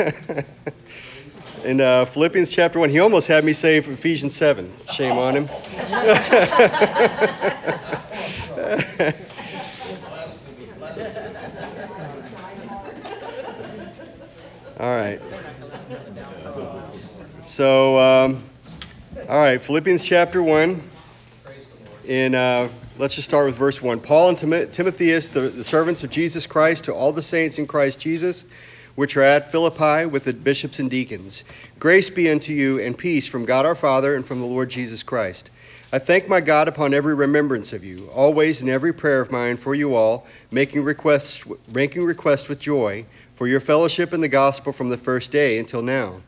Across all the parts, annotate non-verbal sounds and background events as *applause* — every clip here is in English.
*laughs* in uh, Philippians chapter 1. He almost had me say Ephesians 7. Shame on him. *laughs* all right. So, um, all right, Philippians chapter 1. In, uh, let's just start with verse 1. Paul and Tim- Timotheus, the, the servants of Jesus Christ, to all the saints in Christ Jesus which are at Philippi with the bishops and deacons. Grace be unto you and peace from God our Father and from the Lord Jesus Christ. I thank my God upon every remembrance of you, always in every prayer of mine for you all, making requests, making requests with joy for your fellowship in the gospel from the first day until now.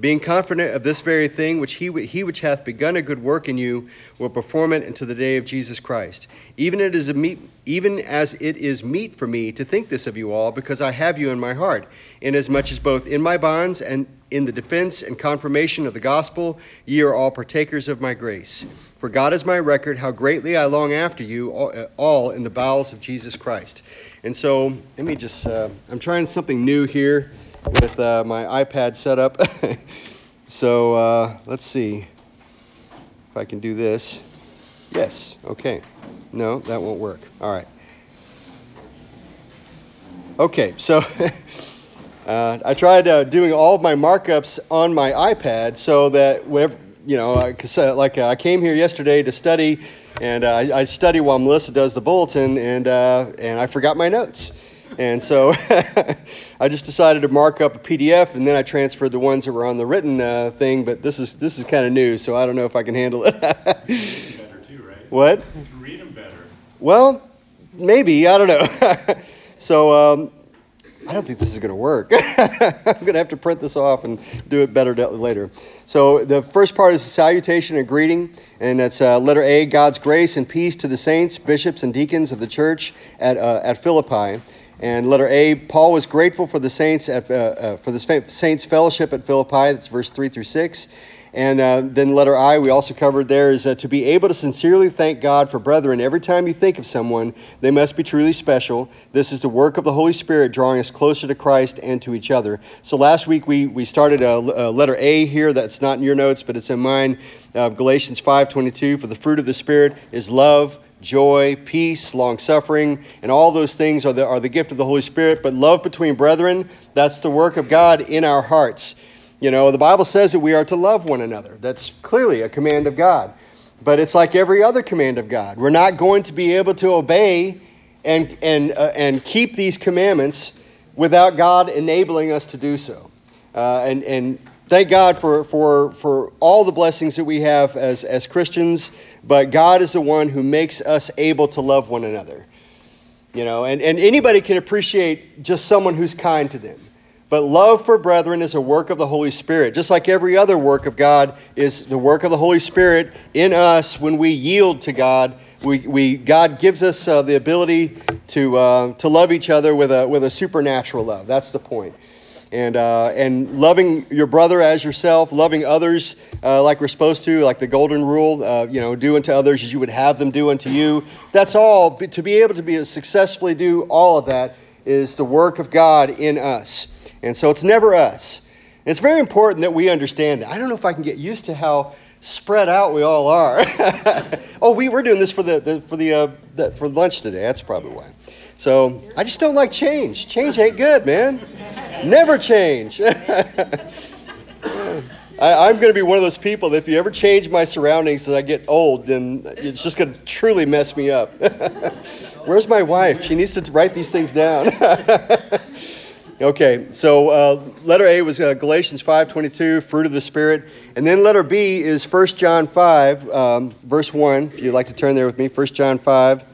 Being confident of this very thing, which he, he which hath begun a good work in you will perform it unto the day of Jesus Christ. Even, it is a meet, even as it is meet for me to think this of you all, because I have you in my heart, inasmuch as both in my bonds and in the defense and confirmation of the gospel ye are all partakers of my grace. For God is my record, how greatly I long after you, all in the bowels of Jesus Christ. And so, let me just, uh, I'm trying something new here with uh, my iPad set up. *laughs* so uh, let's see if I can do this. Yes, okay. No, that won't work. All right. Okay, so *laughs* uh, I tried uh, doing all of my markups on my iPad so that whenever, you know, uh, like I came here yesterday to study, and I, I, study while Melissa does the bulletin, and and I forgot my notes. And so *laughs* I just decided to mark up a PDF, and then I transferred the ones that were on the written uh, thing. But this is this is kind of new, so I don't know if I can handle it. too, right? *laughs* What? You can read them better. Well, maybe I don't know. *laughs* so um, I don't think this is going to work. I'm going to have to print this off and do it better later. So the first part is salutation and greeting, and that's uh, letter A: God's grace and peace to the saints, bishops, and deacons of the church at uh, at Philippi. And letter A, Paul was grateful for the saints at, uh, uh, for the saints fellowship at Philippi. That's verse three through six. And uh, then letter I, we also covered there, is to be able to sincerely thank God for brethren. Every time you think of someone, they must be truly special. This is the work of the Holy Spirit drawing us closer to Christ and to each other. So last week we, we started a, a letter A here. That's not in your notes, but it's in mine. Uh, Galatians 5:22. For the fruit of the Spirit is love, joy, peace, long suffering, and all those things are the, are the gift of the Holy Spirit. But love between brethren, that's the work of God in our hearts. You know, the Bible says that we are to love one another. That's clearly a command of God. But it's like every other command of God. We're not going to be able to obey and, and, uh, and keep these commandments without God enabling us to do so. Uh, and, and thank God for, for, for all the blessings that we have as, as Christians but God is the one who makes us able to love one another. You know, and, and anybody can appreciate just someone who's kind to them. But love for brethren is a work of the Holy Spirit. Just like every other work of God is the work of the Holy Spirit in us when we yield to God. We, we God gives us uh, the ability to, uh, to love each other with a, with a supernatural love. That's the point and uh, and loving your brother as yourself, loving others uh, like we're supposed to, like the golden rule, uh, you know, do unto others as you would have them do unto you. That's all. To be able to be successfully do all of that is the work of God in us, and so it's never us. It's very important that we understand that. I don't know if I can get used to how spread out we all are. *laughs* oh, we we're doing this for the, the for the, uh, the for lunch today. That's probably why. So I just don't like change. Change ain't good, man. Never change. *laughs* I, am going to be one of those people that if you ever change my surroundings as I get old, then it's just going to truly mess me up. *laughs* Where's my wife? She needs to write these things down. *laughs* okay, so uh, letter A was uh, Galatians 5:22, fruit of the spirit, and then letter B is 1 John 5, um, verse 1. If you'd like to turn there with me, 1 John 5.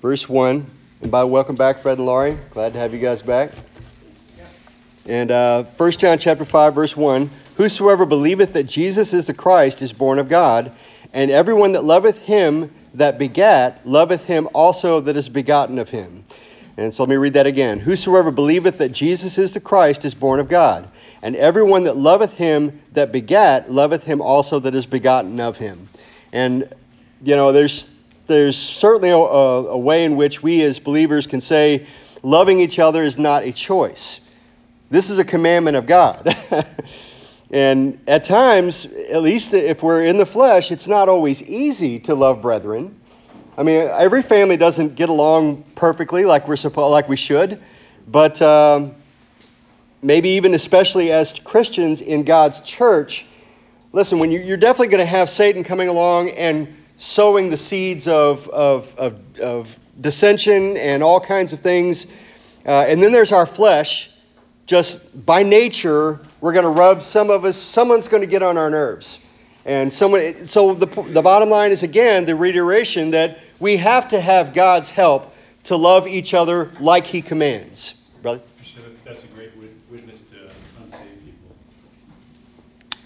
Verse 1. And by welcome back, Fred and Laurie. Glad to have you guys back. And uh, 1 John chapter 5, verse 1. Whosoever believeth that Jesus is the Christ is born of God, and everyone that loveth him that begat loveth him also that is begotten of him. And so let me read that again. Whosoever believeth that Jesus is the Christ is born of God, and everyone that loveth him that begat loveth him also that is begotten of him. And you know, there's there's certainly a, a, way in which we as believers can say, loving each other is not a choice. This is a commandment of God. *laughs* and at times, at least if we're in the flesh, it's not always easy to love brethren. I mean, every family doesn't get along perfectly like we're supposed, like we should, but um, maybe even especially as Christians in God's church, listen, when you, are definitely going to have Satan coming along and sowing the seeds of, of, of, of dissension and all kinds of things. Uh, and then there's our flesh. Just by nature, we're going to rub some of us, someone's going to get on our nerves. And someone, so the, the bottom line is again the reiteration that we have to have God's help to love each other like He commands. Brother? That's a great witness to unsaved people.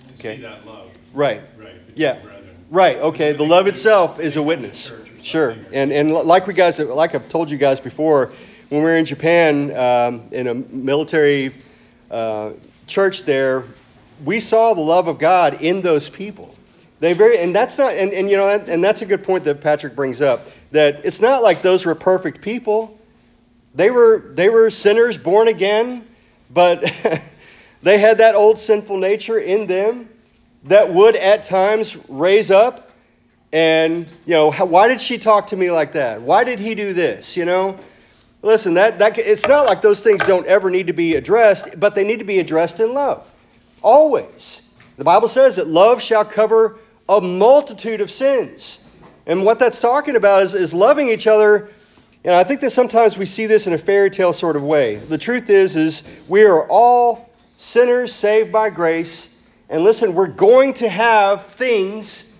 To okay. see that love. Right. Right. Yeah. Brethren. Right. Okay. The love itself is a witness. Sure. And and like we guys, like I've told you guys before, when we were in Japan um, in a military uh, church there, we saw the love of God in those people. They very and that's not and, and you know and that's a good point that Patrick brings up that it's not like those were perfect people. They were they were sinners born again, but *laughs* they had that old sinful nature in them that would at times raise up and you know why did she talk to me like that? Why did he do this you know? Listen that, that it's not like those things don't ever need to be addressed but they need to be addressed in love. Always. The bible says that love shall cover a multitude of sins. And what that's talking about is, is loving each other. And i think that sometimes we see this in a fairy tale sort of way. The truth is is we are all sinners saved by grace and listen, we're going to have things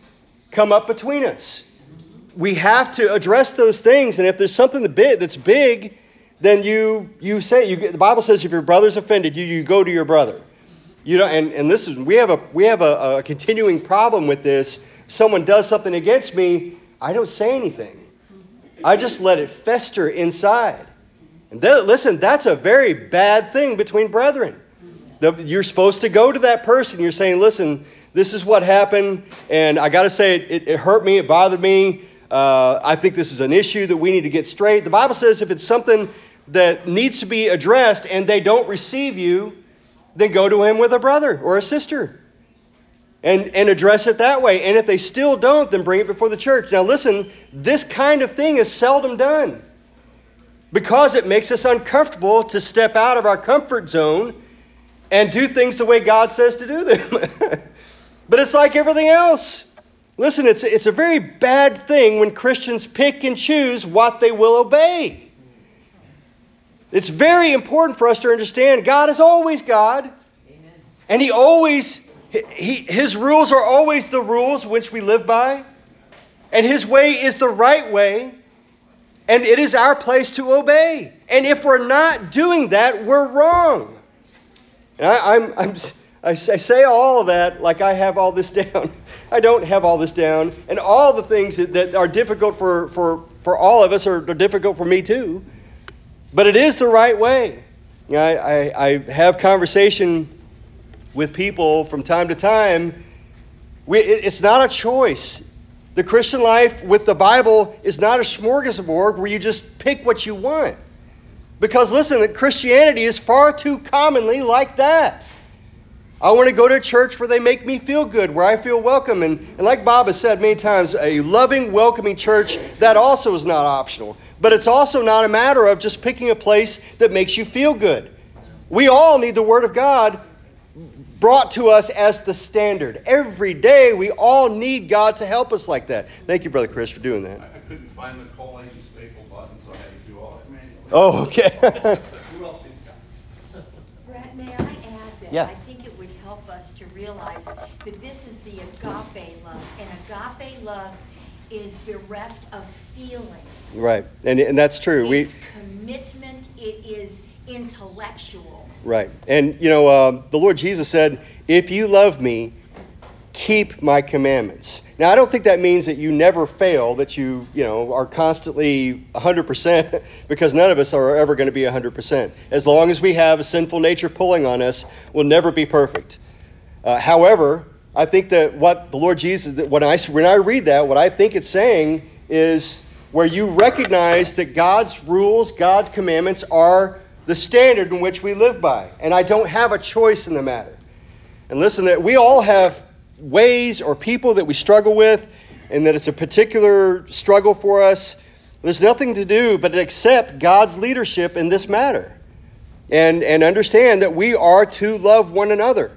come up between us. We have to address those things, and if there's something that's big, then you you say you, the Bible says if your brother's offended you, you go to your brother. You know, and, and this is we have a we have a, a continuing problem with this. Someone does something against me, I don't say anything. I just let it fester inside. And th- listen, that's a very bad thing between brethren. You're supposed to go to that person. You're saying, listen, this is what happened, and I got to say, it, it, it, hurt me, it bothered me. Uh, I think this is an issue that we need to get straight. The Bible says if it's something that needs to be addressed and they don't receive you, then go to him with a brother or a sister and, and address it that way. And if they still don't, then bring it before the church. Now, listen, this kind of thing is seldom done because it makes us uncomfortable to step out of our comfort zone and do things the way God says to do them. *laughs* but it's like everything else. Listen, it's, it's a very bad thing when Christians pick and choose what they will obey. It's very important for us to understand God is always God. Amen. And He always, he, His rules are always the rules which we live by. And His way is the right way. And it is our place to obey. And if we're not doing that, we're wrong. And I, I'm, I'm, I say all of that like I have all this *laughs* down. I don't have all this down. And all the things that, that are difficult for, for, for all of us are, are, difficult for me too. But it is the right way. You know, I, I, I have conversation with people from time to time. We, it, it's not a choice. The Christian life with the Bible is not a smorgasbord where you just pick what you want. Because listen, Christianity is far too commonly like that. I want to go to a church where they make me feel good, where I feel welcome. And, and like Bob has said many times, a loving, welcoming church, that also is not optional. But it's also not a matter of just picking a place that makes you feel good. We all need the Word of God brought to us as the standard. Every day, we all need God to help us like that. Thank you, Brother Chris, for doing that. I couldn't find the calling staple button, so I had to do all that manually. Oh, okay. Who else needs that? Brett, may I add that Yeah. I think it would help us to realize that this is the agape love, and agape love is bereft of feeling. right, and, and that's true. We It's commitment. It is intellectual. right, and you know uh, the Lord Jesus said, "If you love me, keep my commandments." Now, I don't think that means that you never fail, that you, you know, are constantly 100%, *laughs* because none of us are ever going to be 100%. As long as we have a sinful nature pulling on us, we'll never be perfect. Uh, however, I think that what the Lord Jesus, when I when I read that, what I think it's saying is, where you recognize that God's rules, God's commandments are the standard in which we live by. And I don't have a choice in the matter. And listen, that we all have ways or people that we struggle with, and that it's a particular struggle for us. There's nothing to do but accept God's leadership in this matter and, and understand that we are to love one another.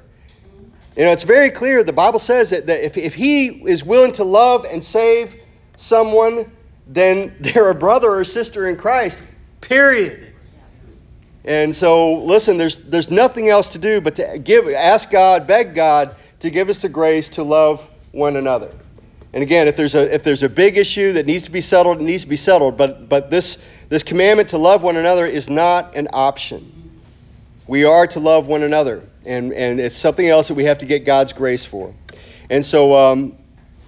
You know, it's very clear. The Bible says that, that if, if he is willing to love and save someone, then *laughs* they're a brother or sister in Christ, period. And so, listen, there's, there's nothing else to do but to give, ask God, beg God to give us the grace to love one another. And again, if there's a, if there's a big issue that needs to be settled, it needs to be settled. But, but this, this commandment to love one another is not an option. We are to love one another, and, and it's something else that we have to get God's grace for. And so, um,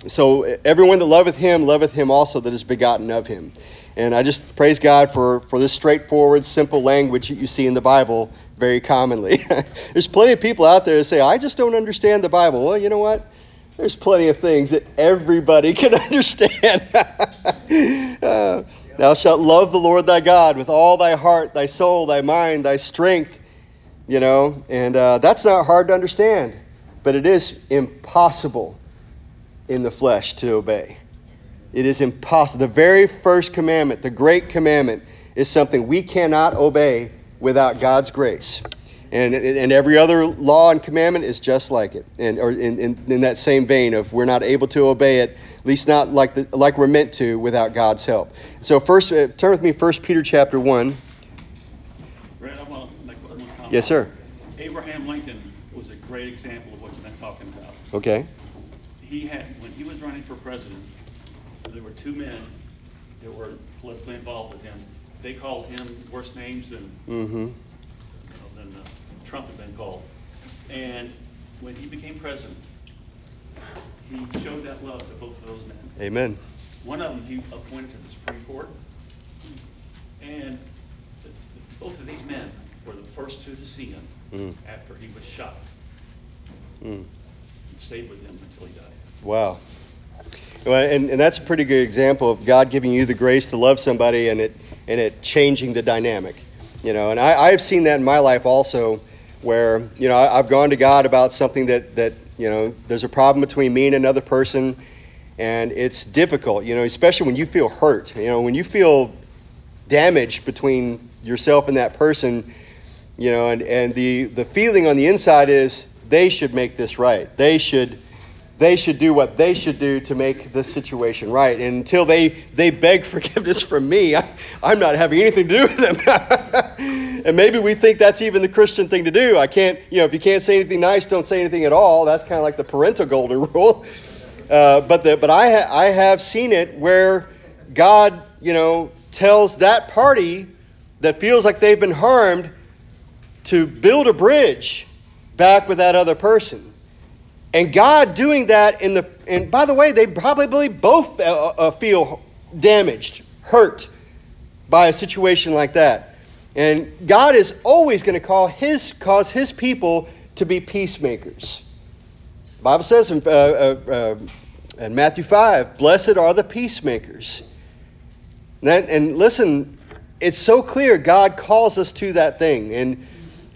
so everyone that loveth him, loveth him also that is begotten of him. And I just praise God for, for this straightforward, simple language that you see in the Bible very commonly. *laughs* There's plenty of people out there that say, I just don't understand the Bible. Well, you know what? There's plenty of things that everybody *laughs* can understand. *laughs* uh, thou shalt love the Lord thy God with all thy heart, thy soul, thy mind, thy strength you know, and uh, that's not hard to understand, but it is impossible in the flesh to obey. It is impossible. The very first commandment, the great commandment, is something we cannot obey without God's grace. And, and every other law and commandment is just like it, and or in, in, in that same vein of we're not able to obey it, at least not like the, like we're meant to, without God's help. So first, uh, turn with me, First Peter chapter one. Yes, sir. Abraham Lincoln was a great example of what you've been talking about. Okay. He had, when he was running for president, there were two men that were politically involved with him. They called him worse names than, mm-hmm. you know, than uh, Trump had been called. And when he became president, he showed that love to both of those men. Amen. One of them he appointed to the Supreme Court, and the, both of these men were the first two to see him mm. after he was shot. Mm. And stayed with him until he died. Wow. Well, and, and that's a pretty good example of God giving you the grace to love somebody and it and it changing the dynamic. You know, and I, I've seen that in my life also where, you know, I've gone to God about something that, that, you know, there's a problem between me and another person and it's difficult, you know, especially when you feel hurt. You know, when you feel damaged between yourself and that person, you know, and, and the, the feeling on the inside is they should make this right. They should they should do what they should do to make this situation right. And until they, they beg *laughs* forgiveness from me, I, I'm not having anything to do with them. *laughs* and maybe we think that's even the Christian thing to do. I can't, you know, if you can't say anything nice, don't say anything at all. That's kind of like the parental golden *laughs* rule. Uh, but the, but I, ha- I have seen it where God, you know, tells that party that feels like they've been harmed to build a bridge back with that other person. And God doing that in the, and by the way, they probably both uh, uh, feel damaged, hurt by a situation like that. And God is always going to call his, cause his people to be peacemakers. The Bible says in, uh, uh, uh in Matthew 5, blessed are the peacemakers. And, that, and listen, it's so clear God calls us to that thing. And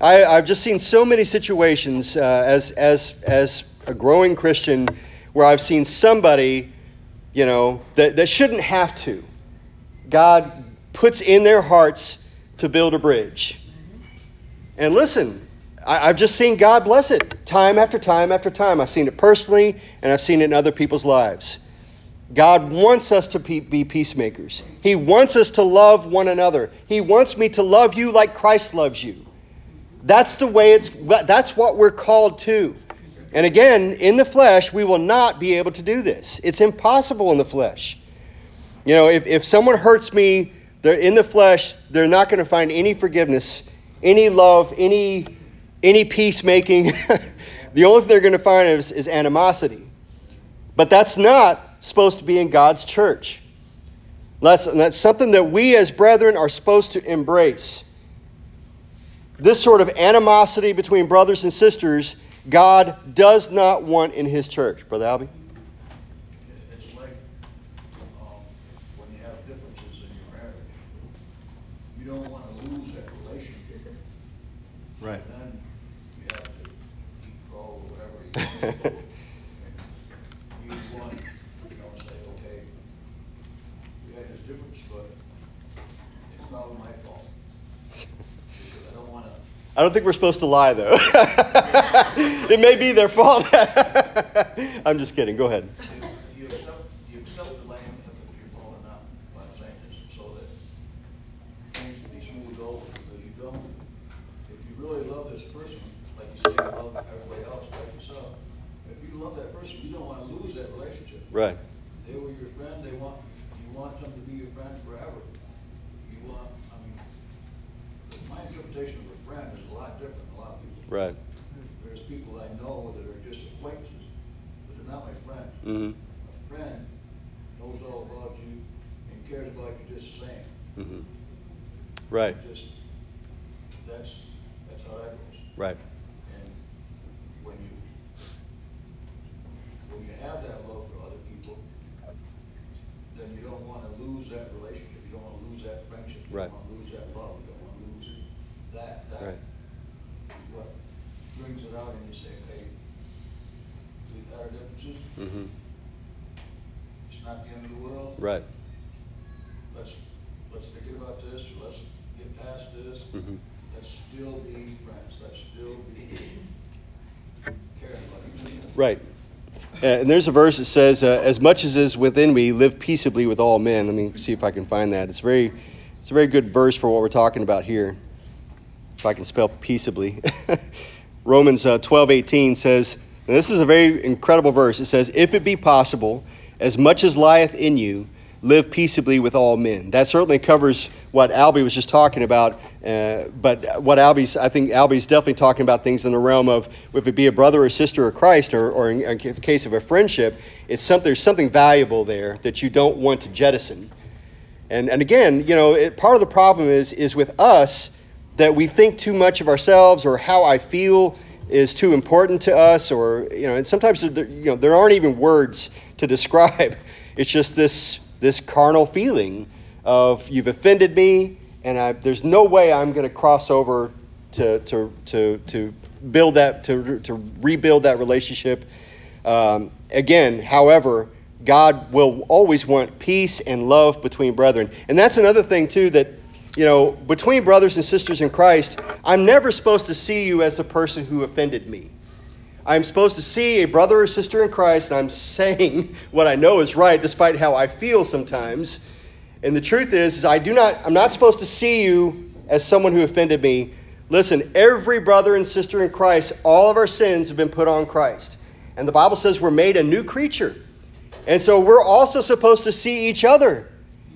I, have just seen so many situations uh, as, as, as a growing Christian where I've seen somebody, you know, that, that shouldn't have to. God puts in their hearts to build a bridge. And listen, I, have just seen God bless it time after time after time. I've seen it personally, and I've seen it in other people's lives. God wants us to be peacemakers. He wants us to love one another. He wants me to love you like Christ loves you. That's the way it's that's what we're called to. And again, in the flesh, we will not be able to do this. It's impossible in the flesh. You know, if, if someone hurts me, they're in the flesh, they're not going to find any forgiveness, any love, any any peacemaking. *laughs* the only thing they're going to find is, is animosity. But that's not supposed to be in God's church. That's, that's something that we as brethren are supposed to embrace. This sort of animosity between brothers and sisters, God does not want in His church. Brother Albie? It's like um, when you have differences in your marriage. You don't want to lose that relationship. Right. So then you have to eat crow you *laughs* want. you want, you know, say, okay, we had this difference, but it's not my fault. *laughs* I don't want to. I don't think we're supposed to lie, though. *laughs* it may be their fault. *laughs* I'm just kidding. Go ahead. You accept, you accept the blame if you're falling out. What I'm saying is, so that things can be smoothed over, because you don't, if you really love this person, like you say, you love everybody else, like yourself, if you love that person, you don't wanna lose that relationship. Right. They were your friend, they want, you want them to be your friend forever. You want, I mean, my interpretation of a friend is a lot different than a lot of people. Right. There's people I know that are just acquaintances, but they're not my friend. Mm-hmm. A friend knows all about you and cares about you just the same. Mm-hmm. Right. Just, that's, that's how that goes. Right. And when you, when you have that love for other people, then you don't wanna lose that relationship, you don't wanna lose that friendship, you Right. don't wanna lose that love, you don't wanna lose that, that. Right. What brings it out and you say, okay, we've had our differences, Mm-hmm. Not the end of the world. Right. Let's, let's forget about this, let's get past this. Mm-hmm. Let's still be friends, let's still be caring about each other. Right. Uh, and there's a verse that says, uh, "As much as is within me, live peaceably with all men." Let me see if I can find that. It's very, it's a very good verse for what we're talking about here. If I can spell peaceably, *laughs* Romans uh, 12:18 says, this is a very incredible verse. It says, "If it be possible, as much as lieth in you, live peaceably with all men." That certainly covers what Albie was just talking about. Uh, but what Albie's, I think Albie's definitely talking about things in the realm of if it be a brother or sister of Christ, or, or in, in the case of a friendship, it's something, there's something valuable there that you don't want to jettison. And, and again, you know, it, part of the problem is is with us that we think too much of ourselves or how I feel is too important to us, or you know, and sometimes you know there aren't even words to describe. *laughs* It's just this this carnal feeling of you've offended me, and I, there's no way I'm going to cross over to to to to build that to to rebuild that relationship. Um, again, however, God will always want peace and love between brethren. And that's another thing, too, that, you know, between brothers and sisters in Christ, I'm never supposed to see you as the person who offended me. I'm supposed to see a brother or sister in Christ, and I'm saying *laughs* what I know is right, despite how I feel sometimes. And the truth is, is I do not, I'm not supposed to see you as someone who offended me. Listen, every brother and sister in Christ, all of our sins have been put on Christ. And the Bible says we're made a new creature. And so we're also supposed to see each other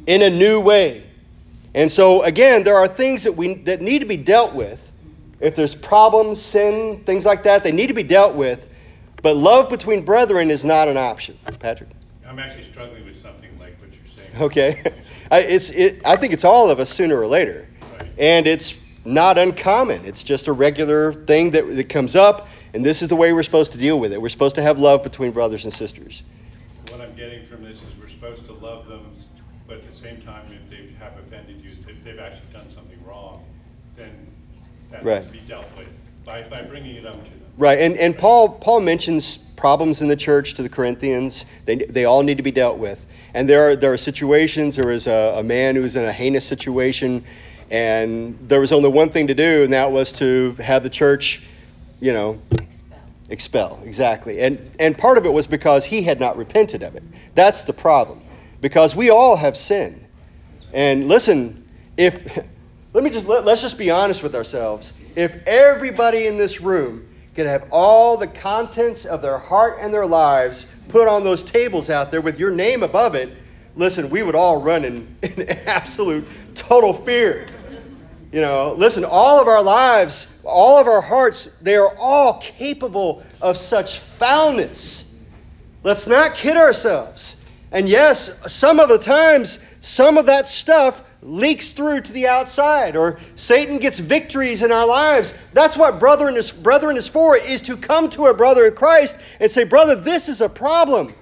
in a new way. And so again, there are things that we that need to be dealt with. If there's problems, sin, things like that, they need to be dealt with. But love between brethren is not an option. Patrick. I'm actually struggling with something like what you're saying. Okay. *laughs* I, it's it, I think it's all of us sooner or later. Right. And it's not uncommon. It's just a regular thing that, that comes up, and this is the way we're supposed to deal with it. We're supposed to have love between brothers and sisters. What I'm getting from this is we're supposed to love them, but at the same time, if they have offended you, if they've actually done something wrong, then that Right. to be dealt with by, by bringing it up to them. Right, and, and Paul Paul mentions problems in the church to the Corinthians. They, they all need to be dealt with. And there are there are situations. There was a, a man who was in a heinous situation, and there was only one thing to do, and that was to have the church, you know, Expel. expel exactly. And and part of it was because he had not repented of it. That's the problem, because we all have sin And listen, if let me just let, let's just be honest with ourselves. If everybody in this room could have all the contents of their heart and their lives put on those tables out there with your name above it, listen, we would all run in, *laughs* in absolute total fear. You know, listen, all of our lives, all of our hearts, they are all capable of such foulness. Let's not kid ourselves. And yes, some of the times, some of that stuff leaks through to the outside, or Satan gets victories in our lives. That's what brethren is, brethren is for, is to come to a brother in Christ and say, Brother, this is a problem.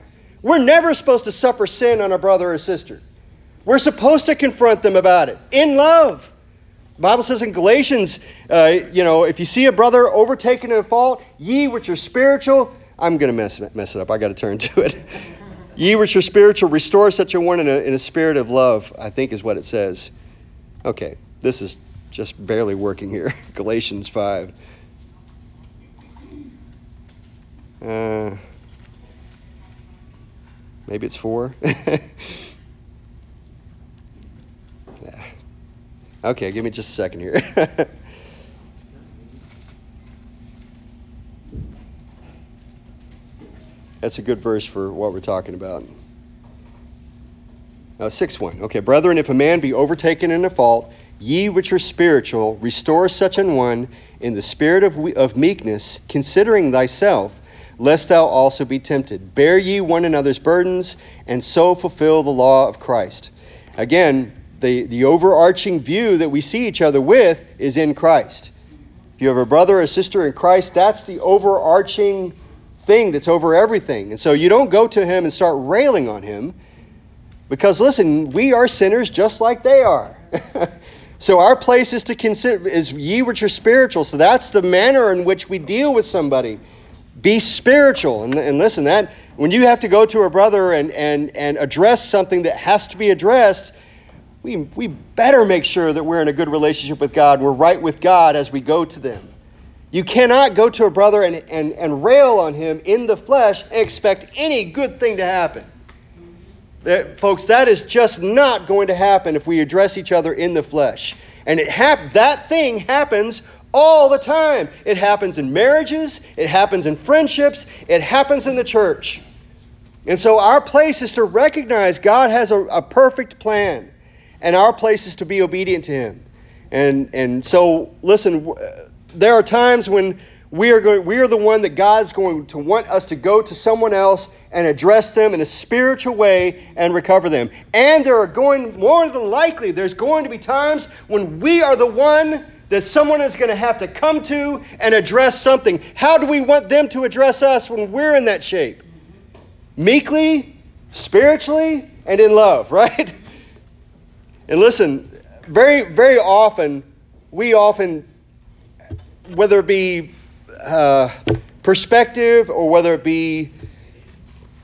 We're never supposed to suffer sin on a brother or sister. We're supposed to confront them about it in love. The Bible says in Galatians, uh, you know, if you see a brother overtaken in a fault, ye which are spiritual, I'm going to mess mess it up. I got to turn to it. *laughs* ye which are spiritual, restore such a one in a, in a spirit of love, I think is what it says. Okay, this is just barely working here. *laughs* Galatians 5. Uh, maybe it's 4. *laughs* yeah. Okay, give me just a second here. *laughs* That's a good verse for what we're talking about. Uh, 6 1. Okay, brethren, if a man be overtaken in a fault, ye which are spiritual, restore such an one in the spirit of, we- of meekness, considering thyself, lest thou also be tempted. Bear ye one another's burdens, and so fulfill the law of Christ. Again, the, the overarching view that we see each other with is in Christ. If you have a brother or sister in Christ, that's the overarching thing that's over everything. And so you don't go to him and start railing on him because listen, we are sinners just like they are. *laughs* so our place is to consider is ye which are spiritual. So that's the manner in which we deal with somebody. Be spiritual. And, and listen, that when you have to go to a brother and, and, and address something that has to be addressed, we, we better make sure that we're in a good relationship with God. We're right with God as we go to them. You cannot go to a brother and, and, and rail on him in the flesh and expect any good thing to happen. That, folks, that is just not going to happen if we address each other in the flesh. And it hap- that thing happens all the time. It happens in marriages, it happens in friendships, it happens in the church. And so our place is to recognize God has a, a perfect plan, and our place is to be obedient to Him. And and so listen, there are times when we are going, we are the one that God's going to want us to go to someone else and address them in a spiritual way and recover them. And there are going more than likely there's going to be times when we are the one that someone is going to have to come to and address something. How do we want them to address us when we're in that shape? Meekly, spiritually, and in love, *laughs* right? And listen, very very often we often whether it be uh, perspective or whether it be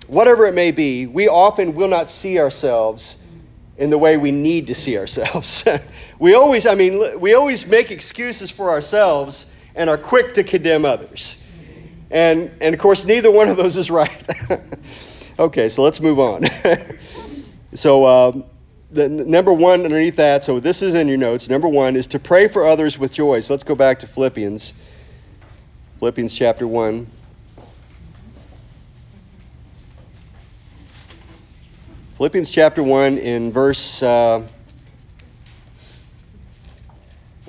whatever it may be, we often will not see ourselves in the way we need to see ourselves. *laughs* we always, I mean, we always make excuses for ourselves and are quick to condemn others. And, and of course, neither one of those is right. *laughs* okay, so let's move on. *laughs* so, um, the number one underneath that, so this is in your notes. Number one is to pray for others with joy. So let's go back to Philippians. Philippians chapter 1. Philippians chapter 1 in verse. Uh,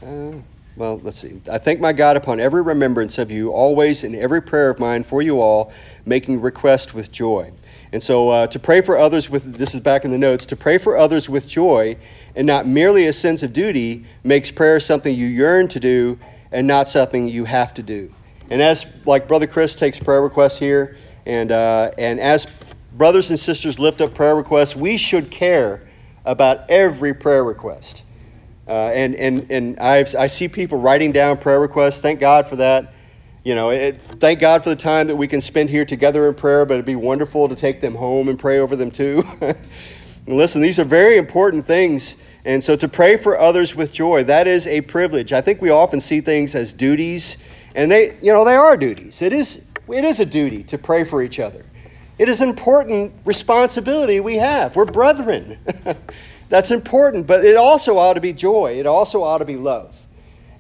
uh, well, let's see. I thank my God upon every remembrance of you, always in every prayer of mine for you all, making request with joy. And so uh, to pray for others with, this is back in the notes, to pray for others with joy and not merely a sense of duty makes prayer something you yearn to do and not something you have to do. And as, like Brother Chris takes prayer requests here, and, uh, and as brothers and sisters lift up prayer requests, we should care about every prayer request. Uh, and and, and I've, I see people writing down prayer requests. Thank God for that. You know, it, thank God for the time that we can spend here together in prayer, but it'd be wonderful to take them home and pray over them too. *laughs* listen, these are very important things. And so to pray for others with joy, that is a privilege. I think we often see things as duties, and they, you know, they are duties. It is, it is a duty to pray for each other. It is an important responsibility we have. We're brethren. *laughs* That's important, but it also ought to be joy. It also ought to be love.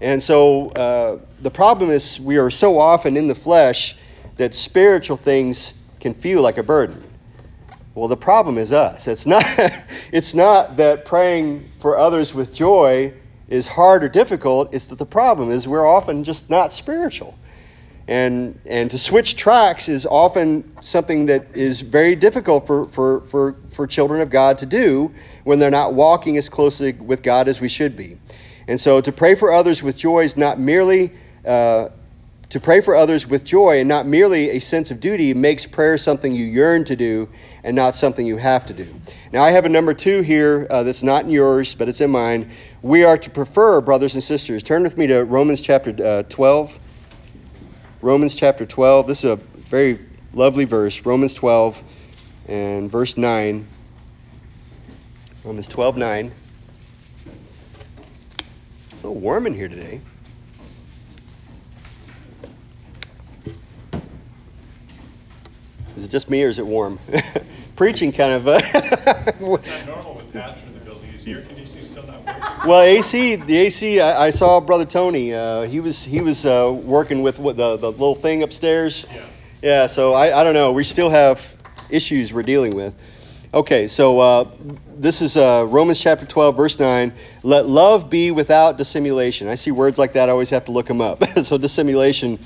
And so uh, the problem is we are so often in the flesh that spiritual things can feel like a burden. Well, the problem is us. It's not, *laughs* it's not that praying for others with joy is hard or difficult. It's that the problem is we're often just not spiritual. And, and to switch tracks is often something that is very difficult for, for, for, for children of God to do when they're not walking as closely with God as we should be. And so to pray for others with joy is not merely uh, to pray for others with joy and not merely a sense of duty makes prayer something you yearn to do and not something you have to do. Now, I have a number two here uh, that's not in yours, but it's in mine. We are to prefer, brothers and sisters. Turn with me to Romans chapter uh, 12. Romans chapter 12. This is a very lovely verse. Romans 12 and verse 9. Romans 12, 9. It's a little warm in here today. Is it just me or is it warm? *laughs* Preaching kind of. Uh, It's not normal with pastor in the building. Is the air conditioning still not working? well, AC, the AC. I, I saw Brother Tony. Uh, he was he was uh, working with what, the the little thing upstairs. Yeah. Yeah. So I I don't know. We still have issues we're dealing with. Okay, so uh, this is uh, Romans chapter 12, verse 9. Let love be without dissimulation. I see words like that, I always have to look them up. *laughs* so, dissimulation,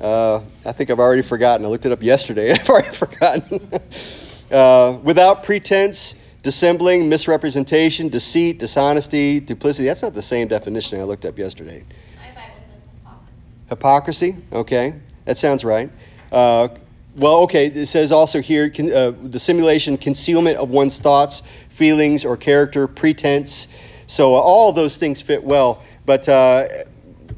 uh, I think I've already forgotten. I looked it up yesterday, *laughs* I've already forgotten. *laughs* uh, without pretense, dissembling, misrepresentation, deceit, dishonesty, duplicity. That's not the same definition I looked up yesterday. My Bible says hypocrisy. Hypocrisy, okay, that sounds right. Well, okay, it says also here uh, dissimulation, concealment of one's thoughts, feelings, or character, pretense. So uh, all those things fit well. But uh,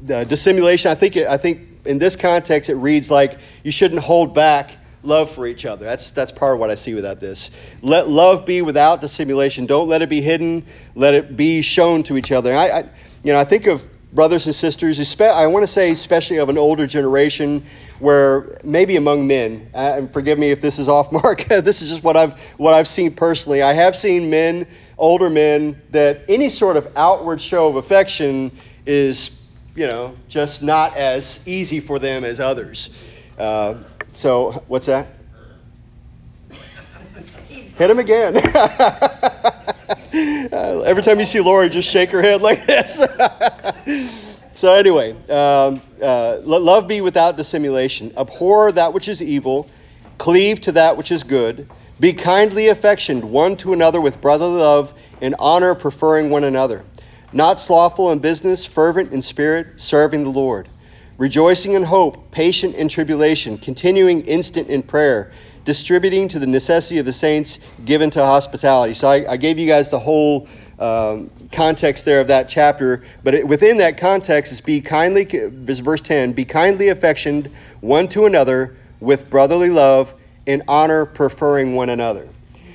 the dissimulation, I think, I think in this context, it reads like you shouldn't hold back love for each other. That's that's part of what I see without this. Let love be without dissimulation. Don't let it be hidden. Let it be shown to each other. I, I you know, I think of brothers and sisters. I want to say, especially of an older generation, where maybe among men, uh, and forgive me if this is off *laughs* mark. this is just what I've what I've seen personally. I have seen men, older men, that any sort of outward show of affection is, you know, just not as easy for them as others. Uh, so what's that? *laughs* Hit him again. *laughs* uh, every time you see Lori, just shake her head like this. *laughs* so anyway, um, uh, love be without dissimulation. Abhor that which is evil. Cleave to that which is good. Be kindly affectioned one to another with brotherly love, in honor preferring one another. Not slothful in business, fervent in spirit, serving the Lord. Rejoicing in hope, patient in tribulation, continuing instant in prayer distributing to the necessity of the saints, given to hospitality. So I, I gave you guys the whole um, context there of that chapter, but it, within that context is be kindly, this verse 10, be kindly affectioned one to another with brotherly love, in honor preferring one another.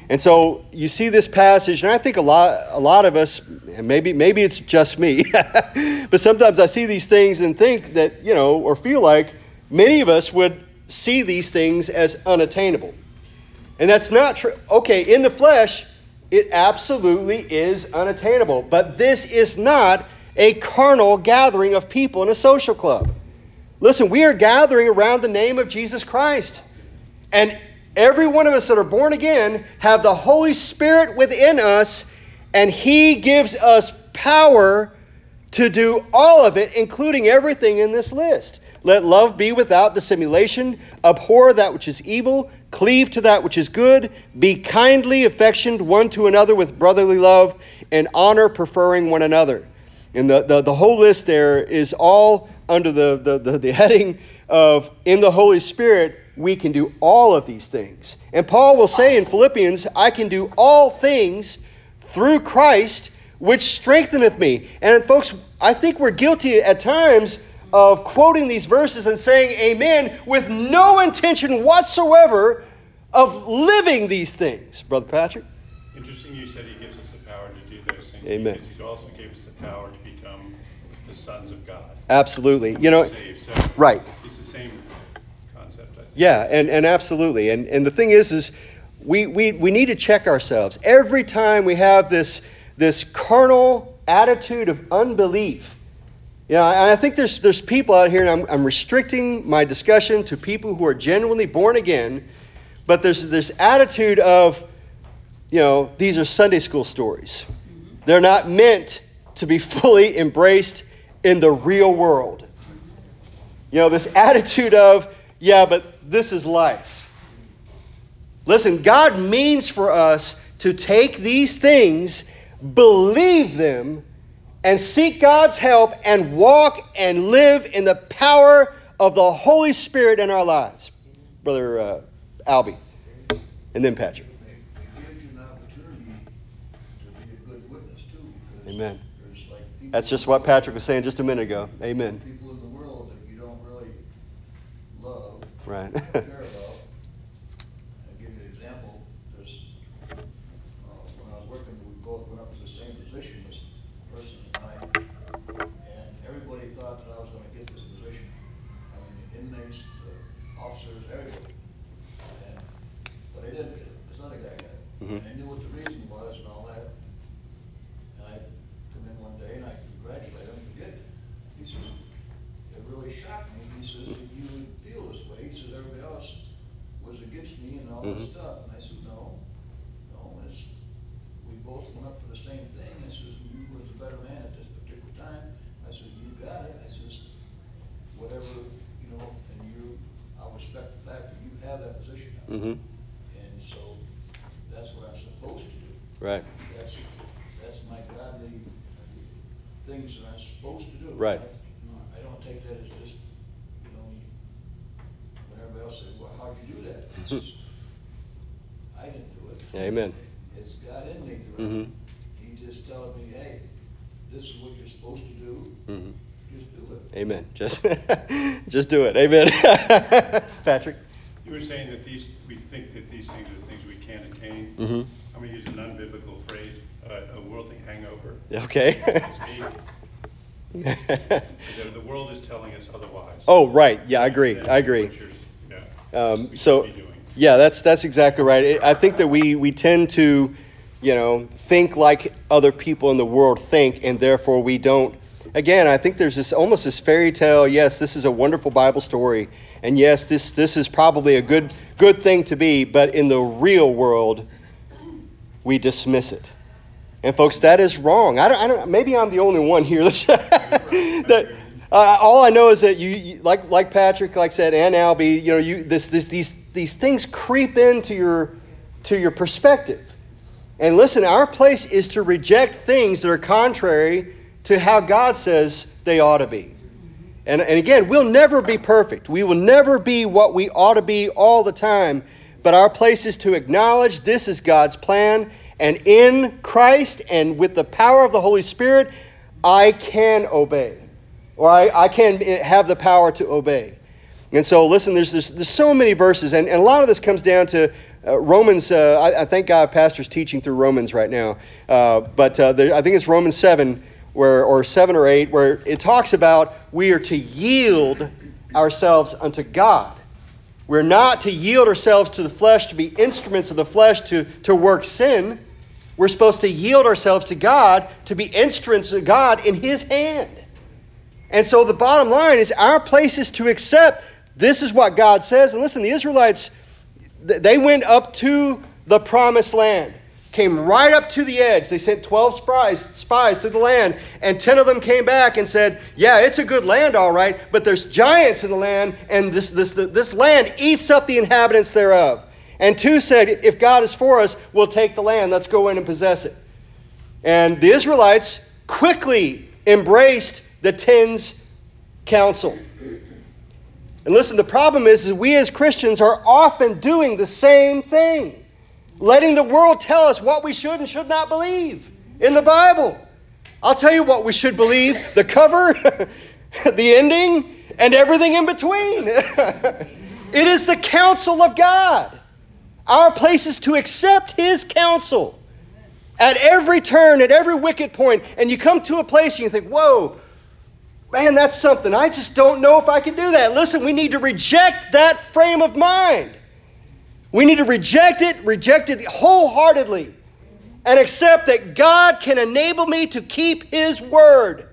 And so you see this passage, and I think a lot, a lot of us, and maybe, maybe it's just me, *laughs* but sometimes I see these things and think that, you know, or feel like many of us would see these things as unattainable. And that's not true. Okay, in the flesh, it absolutely is unattainable. But this is not a carnal gathering of people in a social club. Listen, we are gathering around the name of Jesus Christ. And every one of us that are born again have the Holy Spirit within us, and He gives us power to do all of it, including everything in this list. Let love be without dissimulation. Abhor that which is evil. Cleave to that which is good. Be kindly affectioned one to another with brotherly love, and honor preferring one another. And the, the, the whole list there is all under the, the, the, the heading of in the Holy Spirit, we can do all of these things. And Paul will say in Philippians, I can do all things through Christ, which strengtheneth me. And folks, I think we're guilty at times of quoting these verses and saying amen with no intention whatsoever of living these things. Brother Patrick? Interesting you said he gives us the power to do those things. Amen. Because he also gave us the power to become the sons of God. Absolutely. You know, So right. It's the same concept. I think. Yeah, and, and absolutely. And and the thing is is we, we, we need to check ourselves. Every time we have this this carnal attitude of unbelief, you know, and I think there's there's people out here, and I'm, I'm restricting my discussion to people who are genuinely born again, but there's this attitude of, you know, these are Sunday school stories. They're not meant to be *laughs* fully embraced in the real world. You know, this attitude of, yeah, but this is life. Listen, God means for us to take these things, believe them, and seek God's help and walk and live in the power of the Holy Spirit in our lives. Brother uh, Albie, and then Patrick. It gives you an opportunity to be a good witness too, Amen. like. That's just what Patrick was saying just a minute ago. Amen. People in the world that you don't really love. Right. care about. I'll give you an example, there's, uh, when I was working, we both went up to the same position, this person and I, says, if you would feel this way, he says, everybody else was against me and all that Mhm. stuff. And I said, no, no, it's, we both went up for the same thing. I says, you was a better man at this particular time. I said, you got it. I says, whatever, you know, and you, I'll respect the fact that you have that position now. Mm-hmm. And so, that's what I'm supposed to do. Right. That's, that's my godly things that I'm supposed to do. Right. I don't take that as just, you know, when everybody else says, well, how'd you do that? I says, I didn't do it. Amen. It's God in me Mhm. directing. He just telling me, hey, this is what you're supposed to do, Mm-hmm. just do it. Amen. Just, *laughs* just do it. Amen. *laughs* Patrick. You were saying that these, we think that these things are things we can't attain. Mm-hmm. I'm gonna use an unbiblical phrase, uh, a worldly hangover. Okay. *laughs* The, the world is telling us otherwise. oh, right. Yeah, I agree. I agree. Yeah. Um, so, should be doing. yeah, that's that's exactly right. I I think that we we tend to, you know, think like other people in the world think, and therefore we don't. Again, I think there's this almost this fairy tale. Yes, this is a wonderful Bible story, and yes, this this is probably a good good thing to be. But in the real world, we dismiss it. And folks, that is wrong. I don't. I don't maybe I'm the only one here *laughs* that. Uh, all I know is that you, you, like like Patrick, like said, and Albie, you know, you this, this these these things creep into your to your perspective. And listen, our place is to reject things that are contrary to how God says they ought to be. And, and again, we'll never be perfect. We will never be what we ought to be all the time. But our place is to acknowledge this is God's plan. And in Christ and with the power of the Holy Spirit, I can obey. Or I, I can have the power to obey. And so, listen, there's, there's, so many verses. And, and a lot of this comes down to uh, Romans. Uh, I, I thank God Pastor's teaching through Romans right now. Uh, but uh, there, I think it's Romans 7 where, or 7 or 8, where it talks about we are to yield ourselves unto God. We're not to yield ourselves to the flesh, to be instruments of the flesh to, to work sin. We're supposed to yield ourselves to God to be instruments of God in His hand. And so the bottom line is our place is to accept this is what God says. And listen, the Israelites, they went up to the promised land, came right up to the edge. They sent 12 spies, spies to the land, and 10 of them came back and said, Yeah, it's a good land, all right, but there's giants in the land, and this, this, this land eats up the inhabitants thereof. And two said, If God is for us, we'll take the land. Let's go in and possess it. And the Israelites quickly embraced the ten's counsel. And listen, the problem is, is we as Christians are often doing the same thing, letting the world tell us what we should and should not believe in the Bible. I'll tell you what we should believe the cover, *laughs* the ending, and everything in between. *laughs* it is the counsel of God. Our place is to accept His counsel at every turn, at every wicked point. And you come to a place and you think, whoa, man, that's something. I just don't know if I can do that. Listen, we need to reject that frame of mind. We need to reject it, reject it wholeheartedly, and accept that God can enable me to keep His word.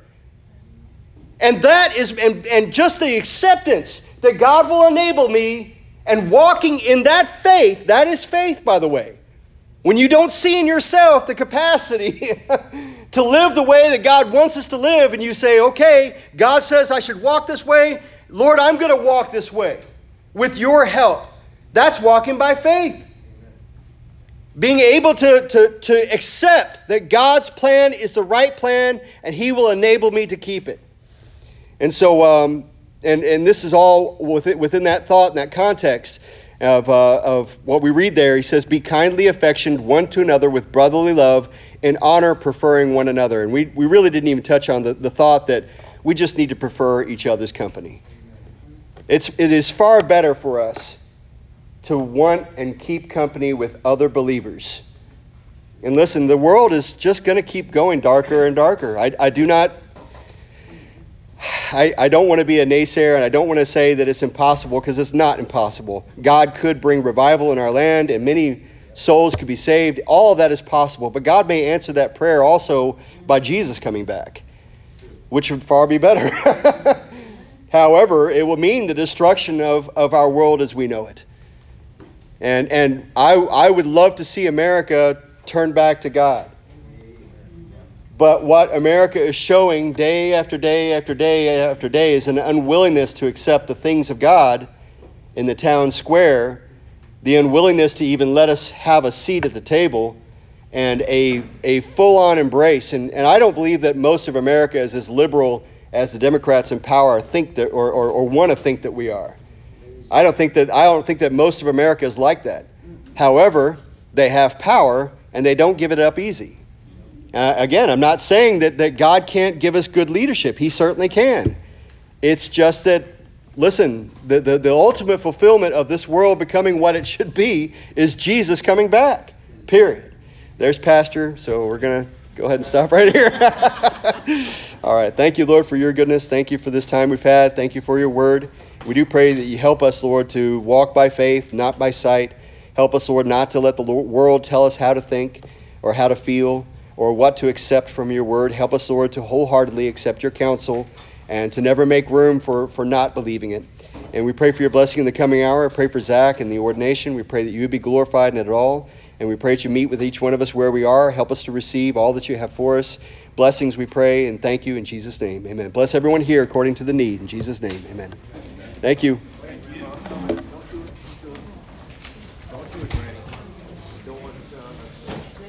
And that is, and, and just the acceptance that God will enable me and walking in that faith, that is faith, by the way. When you don't see in yourself the capacity *laughs* to live the way that God wants us to live, and you say, okay, God says I should walk this way, Lord, I'm going to walk this way with your help. That's walking by faith. Being able to, to, to accept that God's plan is the right plan and He will enable me to keep it. And so, um, and, and this is all within, within that thought and that context of, uh, of what we read there. He says, Be kindly affectioned one to another with brotherly love, and honor preferring one another. And we, we really didn't even touch on the, the thought that we just need to prefer each other's company. It's, it is far better for us to want and keep company with other believers. And listen, the world is just going to keep going darker and darker. I, I do not I, I, don't want to be a naysayer and I don't want to say that it's impossible because it's not impossible. God could bring revival in our land and many souls could be saved. All of that is possible. But God may answer that prayer also by Jesus coming back, which would far be better. *laughs* However, it will mean the destruction of, of our world as we know it. And, and I, I would love to see America turn back to God. But what America is showing day after day after day after day is an unwillingness to accept the things of God in the town square, the unwillingness to even let us have a seat at the table, and a, a full on embrace. And, and I don't believe that most of America is as liberal as the Democrats in power think that or, or, or want to think that we are. I don't think that I don't think that most of America is like that. However, they have power and they don't give it up easy. Uh, again, I'm not saying that, that God can't give us good leadership. He certainly can. It's just that, listen, the, the, the ultimate fulfillment of this world becoming what it should be is Jesus coming back. Period. There's Pastor, so we're going to go ahead and stop right here. *laughs* All right. Thank you, Lord, for your goodness. Thank you for this time we've had. Thank you for your word. We do pray that you help us, Lord, to walk by faith, not by sight. Help us, Lord, not to let the world tell us how to think or how to feel or what to accept from your word. Help us, Lord, to wholeheartedly accept your counsel and to never make room for, for not believing it. And we pray for your blessing in the coming hour. I pray for Zach and the ordination. We pray that you would be glorified in it all. And we pray that you meet with each one of us where we are. Help us to receive all that you have for us. Blessings we pray and thank you in Jesus' name. Amen. Bless everyone here according to the need. In Jesus' name. Amen. Thank you.